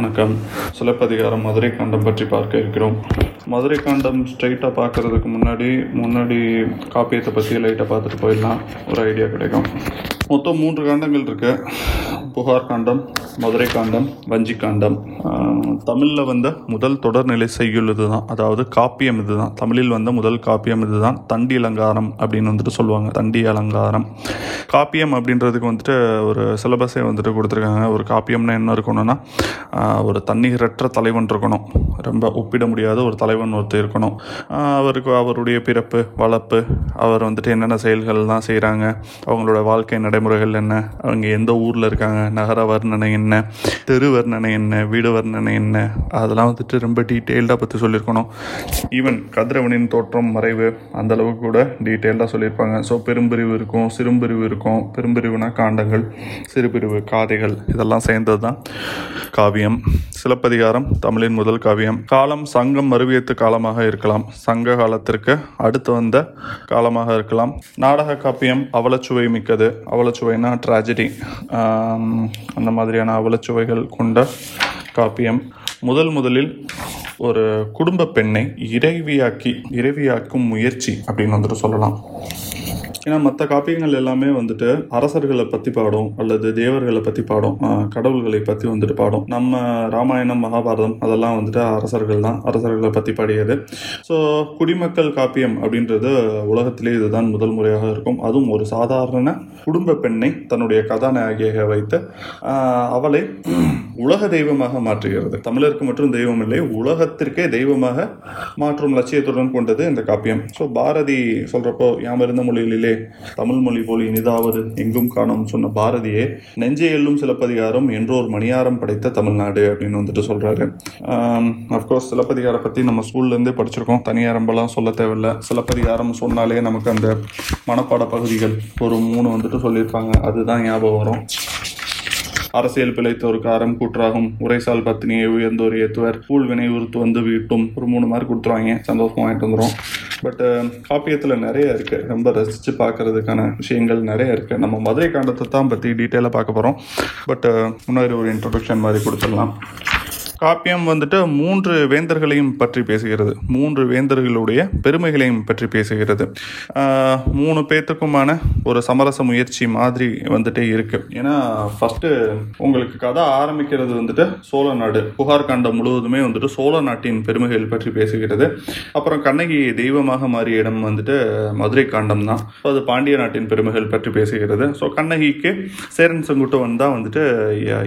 வணக்கம். சிலப்பதிகாரம் மதுரை காண்டம் பற்றி பார்க்க இருக்கிறோம். மதுரை காண்டம் ஸ்ட்ரைட்டாக பார்க்கறதுக்கு முன்னாடி முன்னாடி காப்பியத்தை பற்றி லைட்டாக பார்த்துட்டு போயிடலாம். ஒரு ஐடியா கிடைக்கும். மொத்தம் மூன்று காண்டங்கள் இருக்கு. புகார் காண்டம் மதுரை காண்டம் வஞ்சி காண்டம். தமிழில் வந்த முதல் தொடர்நிலை செய்யுள் இதுதான். அதாவது காப்பியம் இதுதான். தமிழில் வந்த முதல் காப்பியம் இதுதான். தண்டி அலங்காரம் அப்படின்னு வந்துட்டு சொல்லுவாங்க. தண்டி அலங்காரம். காப்பியம் அப்படின்றதுக்கு வந்துட்டு ஒரு சிலபஸே வந்துட்டு கொடுத்துருக்காங்க. ஒரு காப்பியம்னா என்ன இருக்கணும்னா ஒரு தண்ணீரற்ற தலைவன் இருக்கணும். ரொம்ப ஒப்பிட முடியாத ஒரு தலைவன் ஒருத்தர் இருக்கணும். அவருக்கு அவருடைய பிறப்பு வளர்ப்பு அவர் வந்துட்டு என்னென்ன செயல்கள்லாம் செய்கிறாங்க அவங்களோட வாழ்க்கை நடைமுறைகள் என்ன அவங்க எந்த ஊரில் இருக்காங்க நகர வர்ணனை என்ன தெரு வர்ணனை என்ன வீடு வர்ணனை என்ன அதெல்லாம் வந்துட்டு ரொம்ப டீட்டெயில்டாக பற்றி சொல்லியிருக்கணும். ஈவன் கதிரவனின் தோற்றம் மறைவு அந்த அளவுக்கு கூட டீட்டெயில்டாக சொல்லியிருப்பாங்க. ஸோ பெரும்பிரிவு இருக்கும் சிறும்பிரிவு இருக்கும். பெரும்பிரிவுனா காண்டங்கள் சிறுபிரிவு காதைகள் இதெல்லாம் சேர்ந்தது தான் காவியம். சிலப்பதிகாரம் தமிழின் முதல் காவியம். காலம் சங்கம் மறுவியத்து காலமாக இருக்கலாம். சங்க காலத்திற்கு அடுத்து வந்த காலமாக இருக்கலாம். நாடக காப்பியம் அவலச்சுவை மிக்கது. அவலச்சுவைனா ட்ராஜடி அந்த மாதிரியான அவலச்சுவைகள் கொண்ட காப்பியம். முதல் முதலில் ஒரு குடும்ப பெண்ணை இறைவியாக்கி இறைவியாக்கும் முயற்சி அப்படின்னு வந்துட்டு சொல்லலாம். ஏன்னா மற்ற காப்பியங்கள் எல்லாமே வந்துட்டு அரசர்களை பற்றி பாடும் அல்லது தேவர்களை பற்றி பாடும் கடவுள்களை பற்றி வந்துட்டு பாடும். நம்ம ராமாயணம் மகாபாரதம் அதெல்லாம் வந்துட்டு அரசர்கள் தான். அரசர்களை பற்றி பாடியது. ஸோ குடிமக்கள் காப்பியம் அப்படின்றது உலகத்திலே இதுதான் முதல் முறையாக இருக்கும். அதுவும் ஒரு சாதாரண குடும்ப பெண்ணை தன்னுடைய கதாநாயகியாக வைத்து அவளை உலக தெய்வமாக மாற்றுகிறது. தமிழருக்கு மட்டும் தெய்வம் இல்லை உலகத்திற்கே தெய்வமாக மாற்றும் லட்சியத்துடன் கொண்டது இந்த காப்பியம். ஸோ பாரதி சொல்றப்போ யாமிருந்த மொழியிலே தமிழ் மொழி போல் இனிதாவது எங்கும் காணும் சொன்ன பாரதியே நெஞ்சை எல்லும் சிலப்பதிகாரம் என்றோர் மணியாரம் படைத்த தமிழ்நாடு அப்படின்னு வந்துட்டு சொல்றாரு. அஃப்கோர்ஸ் சிலப்பதிகாரம் பத்தி நம்ம ஸ்கூல்லேருந்தே படிச்சிருக்கோம் படிச்சிருக்கோம். தனியாரம்பெல்லாம் சொல்ல தேவையில்ல. சிலப்பதிகாரம் சொன்னாலே நமக்கு அந்த மனப்பாட பகுதிகள் ஒரு மூணு வந்துட்டு சொல்லியிருப்பாங்க. அதுதான் ஞாபகம் வரும். அரசியல் பிழைத்தோருக்கு அறம் கூற்றாகும். உரைசால் பத்தினியை உயர்ந்தோர் ஏத்துவர். வினை உறுத்து வந்து வீட்டும். ஒரு மூணு மார்க் கொடுத்துருவாங்க. சந்தோஷமா வாங்கிட்டு வந்துடும் பட் uh, காப்பியத்தில் நிறைய இருக்கு. ரொம்ப ரசித்து பார்க்கறதுக்கான விஷயங்கள் நிறைய இருக்கு. நம்ம மதுரை காண்டத்தை தான் பற்றி டீட்டெயிலாக பார்க்க போகிறோம் பட் uh, முன்னாடி ஒரு இன்ட்ரொடக்ஷன் மாதிரி கொடுத்துடலாம். காப்பியம் வந்துட்டு மூன்று வேந்தர்களையும் பற்றி பேசுகிறது. மூன்று வேந்தர்களுடைய பெருமைகளையும் பற்றி பேசுகிறது. மூணு பேர்த்துக்குமான ஒரு சமரச முயற்சி மாதிரி வந்துட்டே இருக்கு. ஏன்னா ஃபர்ஸ்ட் உங்களுக்கு கதை ஆரம்பிக்கிறது வந்துட்டு சோழ நாடு. புகார் காண்டம் முழுவதுமே வந்துட்டு சோழ நாட்டின் பெருமைகள் பற்றி பேசுகிறது. அப்புறம் கண்ணகி தெய்வமாக மாறிய இடம் வந்துட்டு மதுரை காண்டம் தான். அது பாண்டிய நாட்டின் பெருமைகள் பற்றி பேசுகிறது. ஸோ கண்ணகிக்கு சேரன் செங்குட்டுவன் தான் வந்துட்டு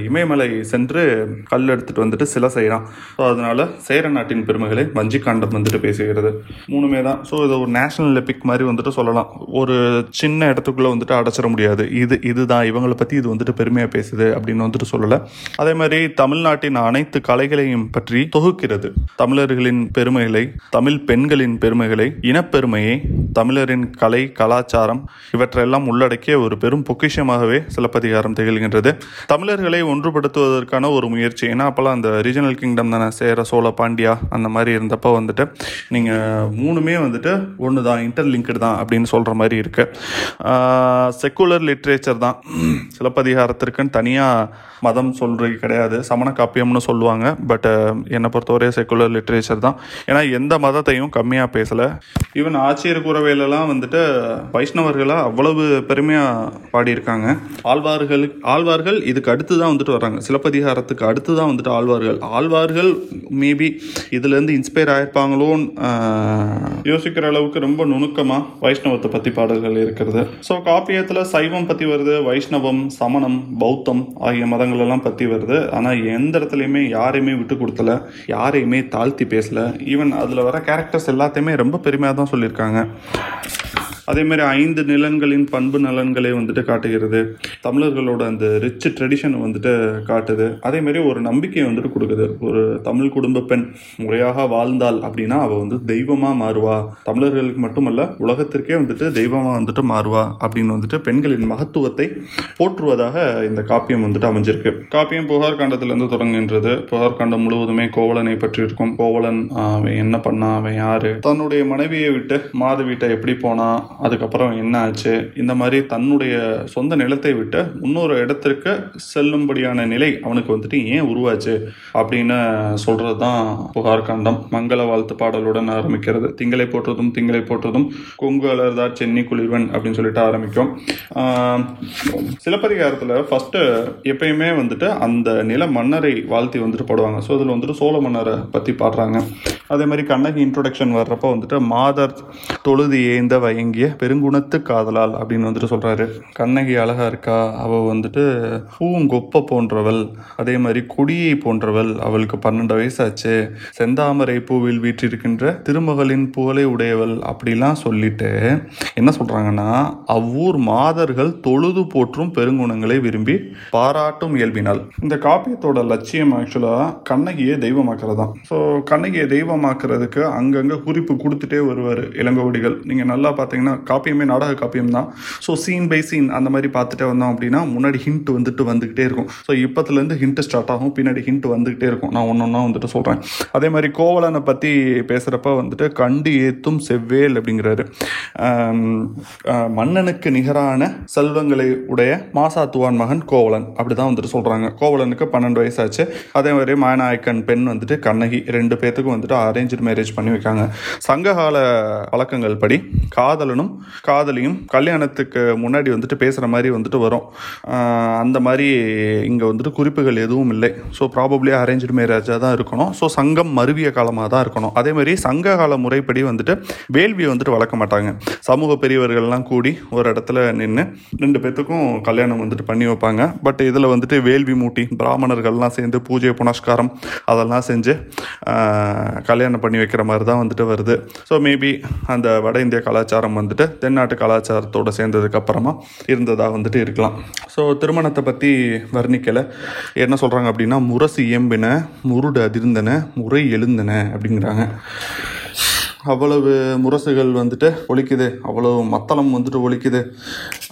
இமயமலை சென்று கல் எடுத்துட்டு வந்துட்டு சில செய்கிறான் ஸோ அதனால சேர நாட்டின் பெருமைகளை வஞ்சி காண்டம் வந்துட்டு பேசுகிறது. மூணுமே தான். ஸோ இது ஒரு நேஷனல் எபிக் மாதிரி வந்துட்டு சொல்லலாம். ஒரு சின்ன இடத்துக்குள்ளே வந்துட்டு அடைச்சிட முடியாது. இது இதுதான். இவங்களை பற்றி இது வந்துட்டு பெருமையாக பேசுது அப்படின்னு வந்துட்டு சொல்லலை. அதே மாதிரி தமிழ்நாட்டின் அனைத்து கலைகளையும் பற்றி தொகுக்கிறது. தமிழர்களின் பெருமைகளை தமிழ் பெண்களின் பெருமைகளை இனப்பெருமையை தமிழரின் கலை கலாச்சாரம் இவற்றையெல்லாம் உள்ளடக்கிய ஒரு பெரும் பொக்கிஷமாகவே சிலப்பதிகாரம் திகழ்கின்றது. தமிழர்களை ஒன்றுபடுத்துவதற்கான ஒரு முயற்சி. ஏன்னா அப்போல்லாம் அந்த ஒரிஜினல் கிங்டம் தானே? சேர சோழ பாண்டியா அந்த மாதிரி இருந்தப்போ வந்துட்டு நீங்கள் மூணுமே வந்துட்டு ஒன்று தான் இன்டர்லிங்க்டு தான் அப்படின்னு சொல்கிற மாதிரி இருக்குது செக்குலர் லிட்ரேச்சர் தான். சிலப்பதிகாரத்திற்குன்னு தனியாக மதம் சொல்கிறது கிடையாது சமண காப்பியம்னு சொல்லுவாங்க பட் என்னை பொறுத்தவரை செக்குலர் லிட்ரேச்சர் தான். ஏன்னா எந்த மதத்தையும் கம்மியாக பேசலை. ஈவன் ஆச்சியர் கூறவையிலலாம் வந்துட்டு வைஷ்ணவர்களாக அவ்வளவு பெருமையாக பாடியிருக்காங்க. ஆழ்வார்கள் ஆழ்வார்கள் இதுக்கு அடுத்து தான் வந்துட்டு வர்றாங்க. சிலப்பதிகாரத்துக்கு அடுத்து தான் வந்துட்டு ஆழ்வார்கள். ஆழ்வார்கள் மேபி இதுலேருந்து இன்ஸ்பயர் ஆயிருப்பாங்களோன்னு யோசிக்கிற அளவுக்கு ரொம்ப நுணுக்கமாக வைஷ்ணவத்தை பற்றி பாடல்கள் இருக்கிறது. ஸோ காப்பியத்தில் சைவம் பற்றி வருது வைஷ்ணவம் சமணம் பௌத்தம் ஆகிய மதங்கள் எல்லாம் பற்றி வருது. ஆனால் எந்த இடத்துலையுமே யாரையுமே விட்டு கொடுத்தல யாரையுமே தாழ்த்தி பேசல. ஈவன் அதில் வர கேரக்டர்ஸ் எல்லாத்தையுமே ரொம்ப பெருமையாக தான் சொல்லியிருக்காங்க. அதேமாதிரி ஐந்து நிலங்களின் பண்பு நலன்களை வந்துட்டு காட்டுகிறது. தமிழர்களோட அந்த ரிச் ட்ரெடிஷனை வந்துட்டு காட்டுது. அதேமாரி ஒரு நம்பிக்கையை வந்துட்டு கொடுக்குது. ஒரு தமிழ் குடும்ப பெண் முறையாக வாழ்ந்தாள் அப்படின்னா அவள் வந்து தெய்வமாக மாறுவா. தமிழர்களுக்கு மட்டுமல்ல உலகத்திற்கே வந்துட்டு தெய்வமாக வந்துட்டு மாறுவா அப்படின்னு வந்துட்டு பெண்களின் மகத்துவத்தை போற்றுவதாக இந்த காப்பியம் வந்துட்டு அமைஞ்சிருக்கு. காப்பியம் புகார் காண்டத்திலிருந்து தொடங்குகின்றது. புகார் காண்டம் முழுவதுமே கோவலனை பற்றி இருக்கும். கோவலன் அவன் என்ன பண்ணான் அவன் யாரு? தன்னுடைய மனைவியை விட்டு மாது வீட்டை எப்படி போனான் அதுக்கப்புறம் என்ன ஆச்சு? இந்த மாதிரி தன்னுடைய சொந்த நிலத்தை விட்டு இன்னொரு இடத்திற்கு செல்லும்படியான நிலை அவனுக்கு வந்துட்டு ஏன் உருவாச்சு? அப்படின்னு சொல்கிறது தான் புகார் காண்டம். மங்கள வாழ்த்து பாடலுடன் ஆரம்பிக்கிறது. திங்களை போற்றதும் திங்களை போற்றதும் கொங்கு அலர்தார் சென்னி குளிர்வன் அப்படின்னு சொல்லிட்டு ஆரம்பிக்கும். சிலப்பதிகாரத்தில் ஃபஸ்ட்டு எப்பயுமே வந்துட்டு அந்த நில மன்னரை வாழ்த்தி வந்துட்டு பாடுவாங்க. ஸோ அதில் வந்துட்டு சோழ மன்னரை பற்றி பாடுறாங்க. அதே மாதிரி கண்ணகி இன்ட்ரொடக்ஷன் வர்றப்போ வந்துட்டு மாதர் தொழுது ஏந்த வயங்கிய பெருங்குணத்து காதலால் அப்படின்னு வந்துட்டு சொல்கிறாரு கண்ணகி அழகா இருக்கா? அவள் வந்துட்டு பூங்கொப்ப போன்றவள். அதே மாதிரி கொடியை போன்றவள். அவளுக்கு பன்னெண்டு வயசாச்சு. செந்தாமரை பூவில் வீற்றிருக்கின்ற திருமகளின் புகழை உடையவள் அப்படிலாம் சொல்லிட்டு என்ன சொல்கிறாங்கன்னா அவ்வூர் மாதர்கள் தொழுது போற்றும் பெருங்குணங்களை விரும்பி பாராட்டும் இயல்பினால். இந்த காப்பியத்தோட லட்சியம் ஆக்சுவலாக கண்ணகியை தெய்வமாக்குறது தான் ஸோ கண்ணகியை தெய்வமாக்குறதுக்கு அங்கங்கே குறிப்பு கொடுத்துட்டே வருவார் இளங்கோடிகள் நீங்கள் நல்லா பார்த்தீங்கன்னா காப்பியமே நாடக காப்பியம் தான் ஸோ சீன் பை சீன் அந்த மாதிரி பார்த்துட்டே வந்தோம் அப்படின்னா முன்னாடி ஹிண்ட் வந்துட்டு வந்துக்கிட்டே இருக்கும். ஸோ இப்பத்துலேருந்து ஹிண்ட் ஸ்டார்ட் ஆகும் பின்னாடி ஹிண்ட் வந்து வந்துக்கிட்டே இருக்கும். நான் ஒன்று ஒன்றா வந்துட்டு சொல்கிறேன் அதே மாதிரி கோவலனை பற்றி பேசுகிறப்ப வந்துட்டு கண்டு ஏத்தும் செவ்வேல் அப்படிங்கிறாரு. மன்னனுக்கு நிகரான செல்வங்களை உடைய மாசாத்துவான் மகன் கோவலன். அப்படி தான் வந்துட்டு சொல்கிறாங்க கோவலனுக்கு பன்னெண்டு வயசாச்சு. அதே மாதிரி மாயநாயக்கன் பெண் வந்துட்டு கண்ணகி ரெண்டு பேர்த்துக்கும் வந்துட்டு அரேஞ்சு மேரேஜ் பண்ணி வைக்காங்க. சங்ககால வழக்கங்கள் படி காதலனும் காதலியும் கல்யாணத்துக்கு முன்னாடி வந்துட்டு பேசுகிற மாதிரி வந்துட்டு வரும். அந்த மாதிரி இங்கே வந்துட்டு குறிப்புகள் எதுவும் இல்லை. ஸோ ப்ராபப்ளி அரேஞ்ச் மேரேஜாக தான் இருக்கணும். ஸோ சங்கம் மருவிய காலமாக தான் இருக்கணும். அதே மாதிரி சங்க கால முறைப்படி வந்துட்டு வேள்வியை வந்துட்டு வளர்க்க மாட்டாங்க. சமூக பெரியவர்கள்லாம் கூடி ஒரு இடத்துல நின்று ரெண்டு பேர்த்துக்கும் கல்யாணம் வந்துட்டு பண்ணி வைப்பாங்க. பட் இதில் வந்துட்டு வேள்வி மூட்டி பிராமணர்கள்லாம் சேர்ந்து பூஜை புனஸ்காரம் அதெல்லாம் செஞ்சு கல்யாணம் பண்ணி வைக்கிற மாதிரி தான் வந்துட்டு வருது. ஸோ மேபி அந்த வட இந்திய கலாச்சாரம் வந்துட்டு தென்னாட்டு கலாச்சாரத்தோடு சேர்ந்ததுக்கப்புறமா இருந்ததாக வந்துட்டு இருக்கலாம். ஸோ திருமணத்தை பற்றி வர்ணிக்கலை. என்ன சொல்கிறாங்க அப்படின்னா முரசு இயம்பின முருடு அதிர்ந்தன முறை எழுந்தன அப்படிங்கிறாங்க. அவ்வளவு முரசுகள் வந்துட்டு ஒழிக்குது அவ்வளவு மத்தளம் வந்துட்டு ஒழிக்குது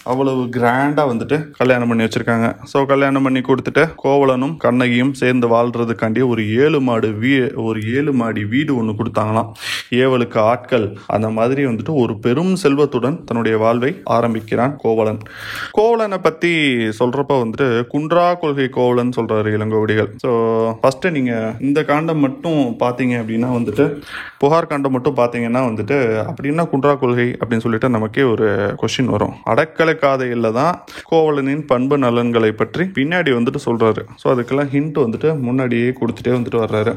அவ்வளவு கிராண்டாக வந்துட்டு கல்யாணம் பண்ணி வச்சுருக்காங்க. ஸோ கல்யாணம் பண்ணி கொடுத்துட்டு கோவலனும் கண்ணகியும் சேர்ந்து வாழ்கிறதுக்காண்டி ஒரு ஏழு மாடு வீ ஒரு ஏழு மாடி வீடு ஒன்று கொடுத்தாங்களாம். ஏவலுக்கு ஆட்கள். அந்த மாதிரி வந்துட்டு ஒரு பெரும் செல்வத்துடன் தன்னுடைய வாழ்வை ஆரம்பிக்கிறான் கோவலன். கோவலனை பற்றி சொல்கிறப்ப வந்துட்டு குன்றா கொள்கை கோவலன் சொல்கிறாரு இளங்கோவடிகள். ஸோ ஃபஸ்ட்டு நீங்கள் இந்த காண்டம் மட்டும் பார்த்தீங்க அப்படின்னா வந்துட்டு புகார் காண்டம் மட்டும் பார்த்தீங்கன்னா வந்துட்டு அப்படின்னா குன்றா கொள்கை அப்படின்னு சொல்லிட்டு நமக்கே ஒரு கொஷின் வரும். அடக்கலை காதையில் தான் கோவலனின் பண்பு நலன்களை பற்றி பின்னாடி வந்துட்டு சொல்கிறாரு ஸோ அதுக்கெல்லாம் ஹிண்ட் வந்துட்டு முன்னாடியே கொடுத்துட்டே வந்துட்டு வர்றாரு.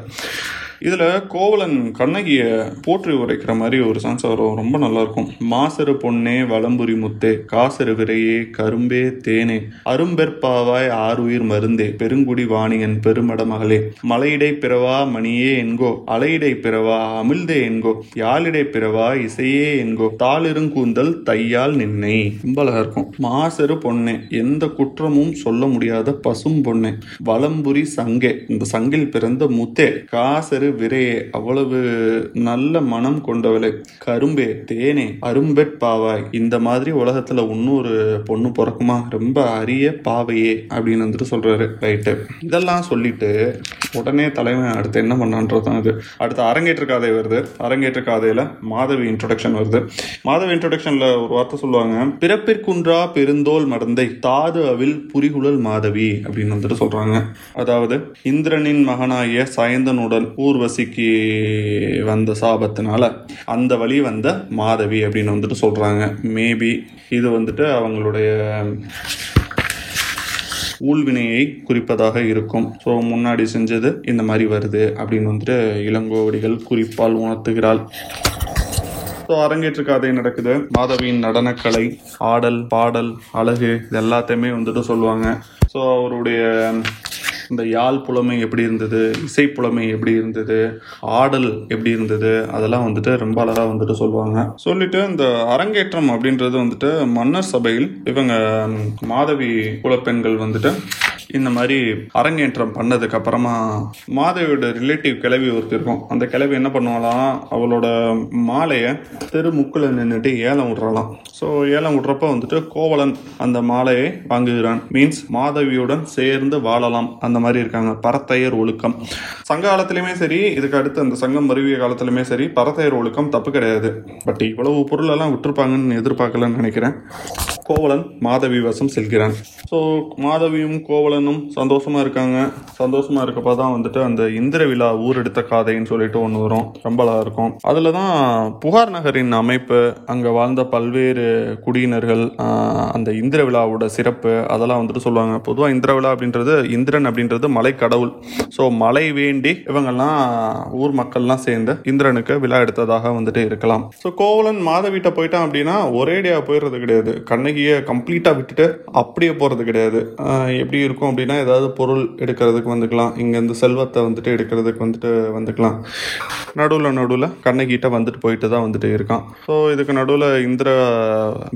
இதில் கோவலன் கண்ணகியை போற்றி உரைக்கிற மாதிரி ஒரு சான்ஸ் வரும் ரொம்ப நல்லாயிருக்கும். மாசரு பொன்னே வளம்புரி முத்தே காசரு விரையே கரும்பே தேனே அரும்பெற்பாவாய் ஆறுயிர் மருந்தே பெருங்குடி வாணியன் பெருமட மகளே மலையிடை பிறவா மணியே என்கோ அலையிடை பிறவா அமிழ்தே என்கோ யாழிடை பிறவா இசையே என்கோ தாளிருங்கூந்தல் தையால் நின்னை. ரொம்ப அழகா இருக்கும் மாசரு பொன்னே எந்த குற்றமும் சொல்ல முடியாத பசும் பொன்னே வளம்புரி சங்கே இந்த சங்கில் பிறந்த முத்தே காசரு விரையே அவ்வளவு நல்ல மனம் கொண்டவளே. கரும்பே தேனே அரும்பெட் பாவாய். இந்த மாதிரி உலகத்துல இன்னொரு பொண்ணு பிறக்குமா? ரொம்ப அரிய பாவையே அப்படின்னு வந்துட்டு சொல்றாரு ரைட்டு. இதெல்லாம் சொல்லிட்டு உடனே தலைவன் அடுத்து என்ன பண்ணான்றது தான் இது. அடுத்து அரங்கேற்ற காதை வருது. அரங்கேற்ற காதையில மாதவி இன்ட்ரொடக்ஷன் வருது. மாதவி இன்ட்ரொடக்ஷன்ல ஒரு வார்த்தை சொல்லுவாங்க. பிறப்பிற்குன்றா பெருந்தோல் மடந்தை தாது அவில் புரிகுழல் மாதவி அப்படின்னு வந்துட்டு சொல்றாங்க. அதாவது இந்திரனின் மகனாகிய சயந்தனுடன் ஊர்வசிக்கு வந்த சாபத்தினால அந்த வழி வந்த மாதவி அப்படின்னு வந்துட்டு சொல்றாங்க. மேபி இது வந்துட்டு அவங்களுடைய ஊழ்வினையை குறிப்பதாக இருக்கும். ஸோ முன்னாடி செஞ்சது இந்த மாதிரி வருது அப்படின்னு வந்துட்டு இளங்கோவடிகள் குறிப்பால் உணர்த்துகிறாள். ஸோ அரங்கேற்று கதை நடக்குது. மாதவியின் நடனக்கலை ஆடல் பாடல் அழகு இது எல்லாத்தையுமே வந்துட்டு சொல்லுவாங்க. ஸோ அவருடைய இந்த யாழ் புலமை எப்படி இருந்தது இசை புலமை எப்படி இருந்தது ஆடல் எப்படி இருந்தது அதெல்லாம் வந்துட்டு ரொம்ப அழகாக வந்துட்டு சொல்லுவாங்க. சொல்லிட்டு இந்த அரங்கேற்றம் அப்படின்றது வந்துட்டு மன்னர் சபையில் இவங்க மாதவி குலப்பெண்கள் வந்துட்டு இந்த மாதிரி அரங்கேற்றம் பண்ணதுக்கு அப்புறமா மாதவியோட ரிலேட்டிவ் கிளவி ஒருத்தர் இருக்கும். அந்த கிளவி என்ன பண்ணுவாளாம் அவளோட மாலையை தெரு முக்கில் நின்றுட்டு ஏலம் விட்றலாம் ஸோ ஏலம் விட்றப்ப வந்துட்டு கோவலன் அந்த மாலையை வாங்குகிறான். மீன்ஸ் மாதவியுடன் சேர்ந்து வாழலாம். அந்த மாதிரி இருக்காங்க. பரத்தையர் ஒழுக்கம். சங்க காலத்திலையுமே சரி இதுக்கு அடுத்து அந்த சங்கம் மருவிய காலத்திலுமே சரி பரத்தையர் ஒழுக்கம் தப்பு கிடையாது. பட் இவ்வளவு பொருளெல்லாம் விட்டுருப்பாங்கன்னு எதிர்பார்க்கலன்னு நினைக்கிறேன். கோவலன் மாதவி வசம் செல்கிறான். ஸோ மாதவியும் கோவலன் பொண்ணும் சந்தோஷமாக இருக்காங்க. சந்தோஷமாக இருக்கப்போ தான் வந்துட்டு அந்த இந்திர விழா ஊரெடுத்த காதைன்னு சொல்லிட்டு ஒன்று வரும். ரொம்ப இருக்கும். அதில் தான் புகார் நகரின் அமைப்பு அங்கே வாழ்ந்த பல்வேறு குடியினர்கள் அந்த இந்திர விழாவோட சிறப்பு அதெல்லாம் வந்துட்டு சொல்லுவாங்க. பொதுவாக இந்திர விழா அப்படின்றது இந்திரன் அப்படின்றது மலை கடவுள் ஸோ மலை வேண்டி இவங்கெல்லாம் ஊர் மக்கள்லாம் சேர்ந்து இந்திரனுக்கு விழா எடுத்ததாக வந்துட்டு இருக்கலாம். ஸோ கோவலன் மாதவீட்டை போயிட்டான் அப்படின்னா ஒரேடியாக போயிடுறது கிடையாது. கண்ணகியை கம்ப்ளீட்டாக விட்டுட்டு அப்படியே போகிறது கிடையாது. எப்படி இருக்கும் அப்படின்னா ஏதாவது பொருள் எடுக்கிறதுக்கு வந்துக்கலாம். இங்கேருந்து செல்வத்தை வந்துட்டு எடுக்கிறதுக்கு வந்துட்டு வந்துக்கலாம். நடுவில் நடுவில் கண்ணகிட்ட வந்துட்டு போயிட்டு தான் வந்துட்டு இருக்கான். ஸோ இதுக்கு நடுவில் இந்திர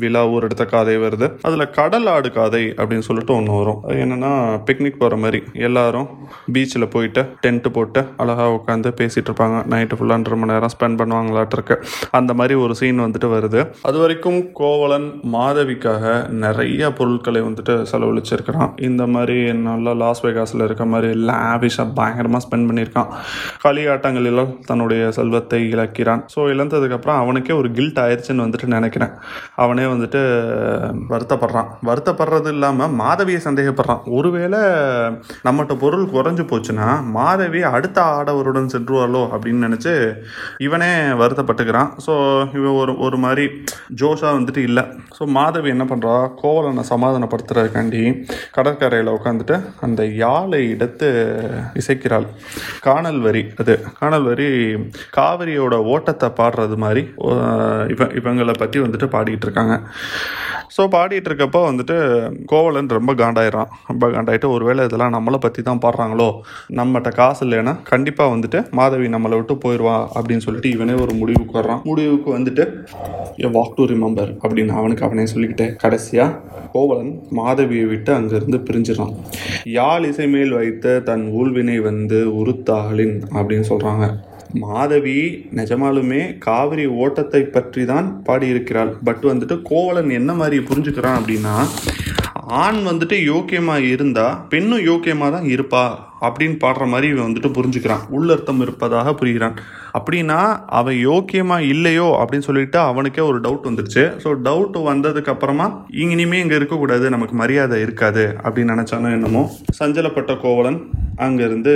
விழா ஊர் எடுத்த காதை வருது. அதில் கடல் ஆடு காதை அப்படின்னு சொல்லிட்டு ஒன்று வரும். அது பிக்னிக் போகிற மாதிரி. எல்லாரும் பீச்சில் போயிட்டு டென்ட்டு போட்டு அழகாக உட்காந்து பேசிகிட்டு இருப்பாங்க. நைட்டு ஃபுல்லாக ரெண்டு மணி நேரம் ஸ்பெண்ட் பண்ணுவாங்களாட்டிருக்கு அந்த மாதிரி ஒரு சீன் வந்துட்டு வருது. அது வரைக்கும் கோவலன் மாதவிக்காக நிறைய பொருட்களை வந்துட்டு செலவழிச்சிருக்கிறான். இந்த மாதிரி நல்லா லாஸ் வேகாஸில் இருக்க மாதிரி லேவிஷாக பயங்கரமாக ஸ்பெண்ட் பண்ணியிருக்கான். களியாட்டங்களில் தன்னுடைய செல்வத்தை இழக்கிறான். ஸோ இழந்ததுக்கப்புறம் அவனுக்கே ஒரு கில்ட் ஆயிடுச்சுன்னு வந்துட்டு நினைக்கிறேன். அவனே வந்துட்டு வருத்தப்படுறான். வருத்தப்படுறது இல்லாமல் மாதவியை சந்தேகப்படுறான். ஒருவேளை நம்மகிட்ட பொருள் குறைஞ்சு போச்சுன்னா மாதவி அடுத்த ஆடவருடன் சென்றுவாளோ அப்படின்னு நினச்சி இவனே வருத்தப்பட்டுக்கிறான். ஸோ இவன் ஒரு ஒரு மாதிரி ஜோஷாக வந்துட்டு இல்லை. ஸோ மாதவி என்ன பண்ணுறா கோவலனை சமாதானப்படுத்துறதுக்காண்டி கடற்கரையில் உட்காந்துட்டு அந்த யாழை எடுத்து இசைக்கிறாள். காணல் வரி அது. காணல் வரி காவிரியோட ஓட்டத்தை பாடுறது மாதிரி இப்போ இவங்களை பற்றி வந்துட்டு பாடிக்கிட்டு இருக்காங்க. ஸோ பாடிட்டு இருக்கப்போ வந்துட்டு கோவலன் ரொம்ப காண்டாயிரான் ரொம்ப காண்டாயிட்டு ஒருவேளை இதெல்லாம் நம்மளை பற்றி தான் பாடுறாங்களோ? நம்மகிட்ட காசு இல்லைன்னா கண்டிப்பாக வந்துட்டு மாதவி நம்மளை விட்டு போயிடுவா அப்படின்னு சொல்லிட்டு இவனே ஒரு முடிவுக்கு வர்றான். முடிவுக்கு வந்துட்டு வாக் டு ரிமெம்பர் அப்படின்னு அவனுக்கு அவனே சொல்லிக்கிட்டு கடைசியாக கோவலன் மாதவியை விட்டு அங்கேருந்து பிரிஞ்சிடறான். யாழ் இசை மேல் வைத்த தன் ஊழ்வினை வந்து உருத்தாளின் அப்படின்னு சொல்கிறாங்க மாதவி நிஜமாலுமே காவிரி ஓட்டத்தை பற்றி தான் பாடியிருக்கிறாள். பட் வந்துட்டு கோவலன் என்ன மாதிரி புரிஞ்சுக்கிறான் அப்படின்னா ஆண் வந்துட்டு யோக்கியமாக இருந்தால் பெண்ணும் யோக்கியமாக தான் இருப்பா. அப்படின்னு பாடுற மாதிரி இவன் வந்துட்டு புரிஞ்சுக்கிறான். உள்ளர்த்தம் இருப்பதாக புரிகிறான். அப்படின்னா அவன் யோக்கியமாக இல்லையோ அப்படின்னு சொல்லிட்டு அவனுக்கே ஒரு டவுட் வந்துருச்சு. ஸோ டவுட் வந்ததுக்கு அப்புறமா இனிமே இங்கே இருக்கக்கூடாது நமக்கு மரியாதை இருக்காது அப்படின்னு நினச்சானோ என்னமோ சஞ்சலப்பட்ட கோவலன் அங்கேருந்து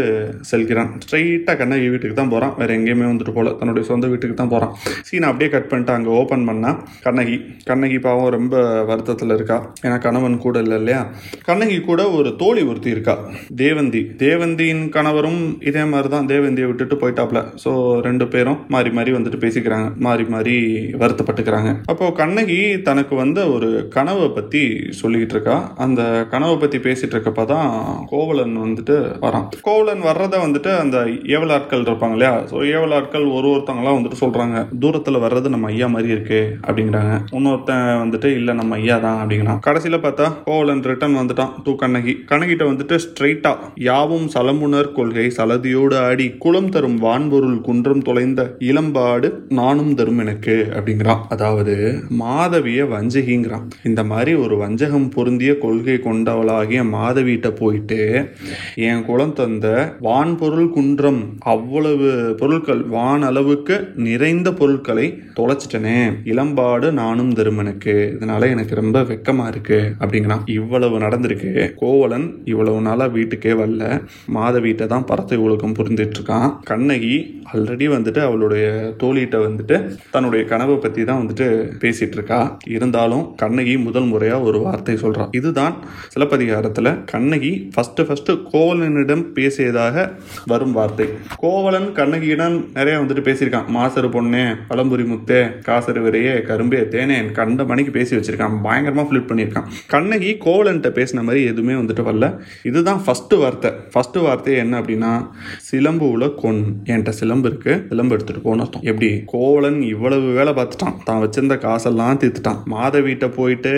செல்கிறான். ஸ்ட்ரைட்டாக கண்ணகி வீட்டுக்கு தான் போகிறான் வேறு எங்கேயுமே வந்துட்டு போகல தன்னுடைய சொந்த வீட்டுக்கு தான் போகிறான் சீனை அப்படியே கட் பண்ணிட்டு அங்கே ஓப்பன் பண்ணால் கண்ணகி. கண்ணகி பாவம் ரொம்ப வருத்தத்தில் இருக்கா. ஏன்னா கணவன் கூட இல்லை இல்லையா? கண்ணகி கூட ஒரு தோழி ஒருத்தி இருக்கா. தேவந்தி. தேவந்தியின் கணவரும் இதே மாதிரி தான் தேவந்தியை விட்டுட்டு போயிட்டாப்ல. ஸோ ரெண்டு பேரும் மாறி மாறி வந்துட்டு பேசிக்கிறாங்க. மாறி மாறி வருத்தப்பட்டுக்கிறாங்க. அப்போ கண்ணகி தனக்கு வந்த ஒரு கனவை பற்றி சொல்லிக்கிட்டு இருக்கா. அந்த கனவை பற்றி பேசிட்டு இருக்கப்ப தான் கோவலன் வந்துட்டு வரான். கோவலன் வர்றத வந்துட்டு அந்த ஏவலாட்கள் இருப்பாங்க இல்லையா? ஸோ ஏவலாட்கள் ஒரு ஒருத்தவங்களாம் வந்துட்டு சொல்கிறாங்க தூரத்தில் வர்றது நம்ம ஐயா மாதிரி இருக்கு அப்படிங்கிறாங்க. இன்னொருத்தன் வந்துட்டு இல்லை நம்ம ஐயா தான் அப்படிங்கிறான். கடைசியில் பார்த்தா கோவலன் ரிட்டர்ன் வந்துட்டான். தூ கண்ணகி. கண்ணகிட்ட வந்துட்டு ஸ்ட்ரைட்டா யாவும் சலமுனர் கொள்கை சலதியோடு ஆடி குளம் தரும் வான்பொருள் குன்றம் தொலைந்த இளம்பாடு நானும் தரும் எனக்கு அப்படிங்கிறான். அதாவது மாதவிய வஞ்சகிங்கிறான். இந்த மாதிரி ஒரு வஞ்சகம் பொருந்திய கொள்கை கொண்டவளாகிய மாதவிட்ட போயிட்டு என் குளம் தந்த வான்பொருள் குன்றம் அவ்வளவு பொருட்கள் வான் அளவுக்கு நிறைந்த பொருட்களை தொலைச்சிட்டனே. இளம்பாடு நானும் தருமனுக்கு இதனால எனக்கு ரொம்ப வெக்கமா இருக்கு அப்படிங்கிறான். இவ்வளவு நடந்திருக்கு. கோவலன் இவ்வளவு நாளா வீட்டுக்கே வரல. மாதவிகிட்ட தான் பரத்தை ஒழுக்கம் புரிந்துட்டுருக்கான். கண்ணகி ஆல்ரெடி வந்துட்டு அவளுடைய தோழிகிட்ட வந்துட்டு தன்னுடைய கனவை பற்றி தான் வந்துட்டு பேசிகிட்டு இருக்கா இருந்தாலும் கண்ணகி முதல் முறையாக ஒரு வார்த்தை சொல்கிறான் இதுதான் சிலப்பதிகாரத்தில் கண்ணகி ஃபஸ்ட்டு ஃபஸ்ட்டு கோவலனிடம் பேசியதாக வரும் வார்த்தை. கோவலன் கண்ணகியிடம் நிறைய வந்துட்டு பேசியிருக்கான். மாசரு பொண்ணே பழம்புரி முத்தே காசரு விரையே கரும்பே தேனே கண்ட மணிக்கு பேசி வச்சிருக்கான். பயங்கரமாக ஃபிளிட் பண்ணியிருக்கான். கண்ணகி கோவலன்ட்ட பேசின மாதிரி எதுவுமே வந்துட்டு வரல. இதுதான் ஃபஸ்ட்டு வார்த்தை. ஃபஸ்ட்டு வார்த்தை என்ன அப்படின்னா சிலம்பு உல கொன் என்கிட்ட சிலம்பு இருக்கு. சிலம்பு எடுத்துட்டு போன அர்த்தம். எப்படி? கோவலன் இவ்வளவு வேலை பார்த்துட்டான். தான் வச்சிருந்த காசெல்லாம் தீர்த்துட்டான். வீட்டை போயிட்டு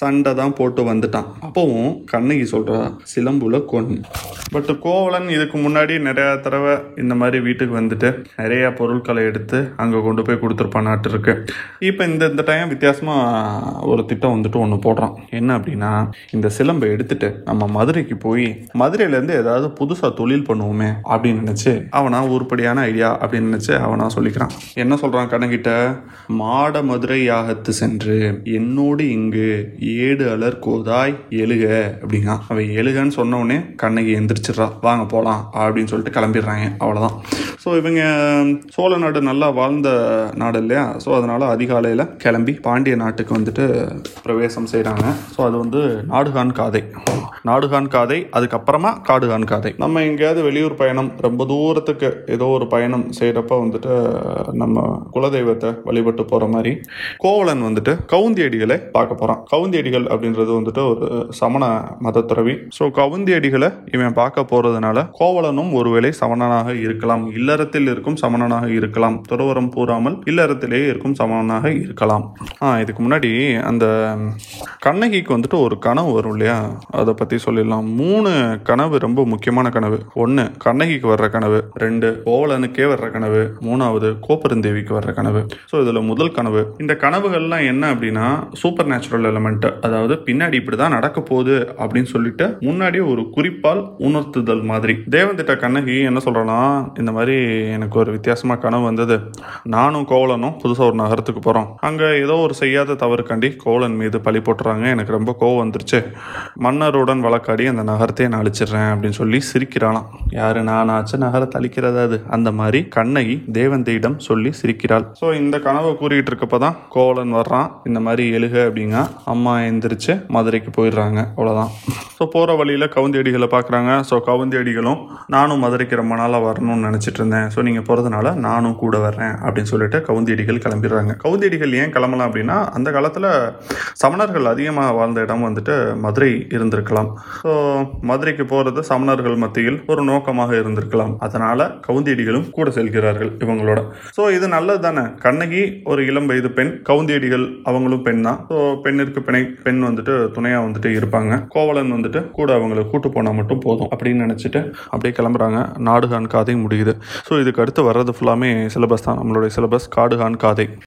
சண்டை தான் போட்டு வந்துட்டான். அப்பவும் கண்ணகி சொல்றா சிலம்புல கொன் பட் கோவலன் இதுக்கு முன்னாடி நிறையா தடவை இந்த மாதிரி வீட்டுக்கு வந்துட்டு நிறைய பொருட்களை எடுத்து அங்கே கொண்டு போய் கொடுத்துருப்பானாட்டு இருக்கு. இப்போ இந்த இந்த டைம் வித்தியாசமாக ஒரு திட்டம் வந்துட்டு ஒன்று போடுறான். என்ன அப்படின்னா இந்த சிலம்பை எடுத்துட்டு நம்ம மதுரைக்கு போய் மதுரையிலேருந்து ஏதாவது புதுசாக தொழில் பண்ணுவோமே அப்படின்னு நினச்சி அவனா உருப்படியான ஐடியா அப்படின்னு நினச்சி அவனா சொல்லிக்கிறான். என்ன சொல்கிறான் கண்ணகிட்ட? மாட மதுரை யாகத்து சென்று என்னோடு இங்கு ஏடு அலர் கோதாய் எழுக அப்படிங்க அவன் எழுகன்னு சொன்ன கண்ணகி எந்திரிச்சிடுறா. வாங்க போகலாம் அப்படின்னு சொல்லிட்டு கிளம்பிடுறாங்க. அவ்வளோதான் ஸோ இவங்க சோழ நாடு நல்லா வாழ்ந்த நாடு இல்லையா? ஸோ அதனால் அதிகாலையில் கிளம்பி பாண்டிய நாட்டுக்கு வந்துட்டு பிரவேசம் செய்கிறாங்க ஸோ அது வந்து நாடுகான் காதை. நாடுகான் காதை அதுக்கப்புறமா காடுகான் காதை. நம்ம எங்கேயாவது வெளியூர் பயணம் ரொம்ப தூரத்துக்கு ஏதோ ஒரு பயணம் செய்கிறப்ப வந்துட்டு நம்ம குலதெய்வத்தை வழிபட்டு போகிற மாதிரி கோவலன் வந்துட்டு கவுந்தியடிகளை பார்க்க போகிறான் கவுந்தியடிகள் அப்படின்றது வந்துட்டு ஒரு சமண மத துறவி ஸோ கவுந்தியடிகளை இவன் பார்க்க போகிறதுனால கோவலனும் ஒருவேளை சமணனாக இருக்கலாம். இல்லறத்தில் இருக்கும் சமணனாக இருக்கலாம். துறவரம் பூராமல் இல்லறத்திலே இருக்கும் சமணனாக இருக்கலாம். இதுக்கு முன்னாடி அந்த கண்ணகிக்கு வந்துட்டு ஒரு கனவு வரும் இல்லையா? அதை பற்றி சொல்லிடலாம். மூணு கனவு ரொம்ப முக்கியமான கனவு. ஒன்று கண்ணகிக்கு வர்ற கனவு. ரெண்டு கோவலனுக்கே வர்ற கனவு. மூணாவது கோப்பெருந்தேவிக்கு வர்ற கனவு. ஸோ இதில் முதல் கனவு. இந்த கனவுகள்லாம் என்ன அப்படின்னா சூப்பர் நேச்சுரல் எலமெண்ட் அதாவது பின்னாடி இப்படி தான் நடக்க போகுது அப்படின்னு சொல்லிட்டு முன்னாடி ஒரு குறிப்பால் உணர்த்துதல் மாதிரி. தேவந்திட்ட கண்ணகி என்ன சொல்கிறனா இந்த மாதிரி எனக்கு ஒரு வித்தியாசமாக கனவு வந்தது. நானும் கோவலனும் புதுசாக ஒரு நகரத்துக்கு போகிறோம் அங்கே ஏதோ ஒரு செய்யாத தவறு கண்டி கோவலன் மீது பழி போட்டுறாங்க. எனக்கு ரொம்ப கோவம் வந்துருச்சு. மன்னருடன் வழக்காடி அந்த நகரத்தையே நான் அழிச்சிடுறேன் அப்படின்னு சொல்லி சொல்லி சிரிக்கிறாளாம். யாரு நானாச்ச நகரத்தை அழிக்கிறது அது? அந்த மாதிரி கண்ணகி தேவந்தையிடம் சொல்லி சிரிக்கிறாள். ஸோ இந்த கனவை கூறிட்டு இருக்கப்ப தான் கோவலன் வர்றான். இந்த மாதிரி எழுக அப்படிங்க. அம்மா எந்திரிச்சு மதுரைக்கு போயிடுறாங்க. அவ்வளோதான் ஸோ போகிற வழியில் கவுந்தியடிகளை பார்க்குறாங்க ஸோ கவுந்தியடிகளும் நானும் மதுரைக்கு ரொம்ப நாளாக வரணும்னு நினச்சிட்டு இருந்தேன். ஸோ நீங்கள் போகிறதுனால நானும் கூட வர்றேன் அப்படின்னு சொல்லிட்டு கவுந்தியடிகள் கிளம்பிடுறாங்க. கவுந்தியடிகள் ஏன் கிளம்பலாம் அப்படின்னா அந்த காலத்தில் சமணர்கள் அதிகமாக வாழ்ந்த இடம் வந்துட்டு மதுரை இருந்திருக்கலாம். ஸோ மதுரைக்கு போகிறது சமணர் சமணர்கள் மத்தியில் ஒரு நோக்கமாக இருந்திருக்கலாம். அதனால் கவுந்தியடிகளும் கூட செல்கிறார்கள் இவங்களோட. ஸோ இது நல்லது தானே? கண்ணகி ஒரு இளம் வயது பெண் கவுந்தியடிகள் அவங்களும் பெண் தான். ஸோ பெண்ணிற்கு பிணை பெண் வந்துட்டு துணையாக வந்துட்டு இருப்பாங்க. கோவலன் வந்துட்டு கூட அவங்களை கூட்டு போனால் மட்டும் போதும் அப்படின்னு நினச்சிட்டு அப்படியே கிளம்புறாங்க. நாடுகான் காதை முடியுது. ஸோ இதுக்கு அடுத்து வர்றது ஃபுல்லாமே சிலபஸ் தான். நம்மளுடைய சிலபஸ் காடுகான் காதை.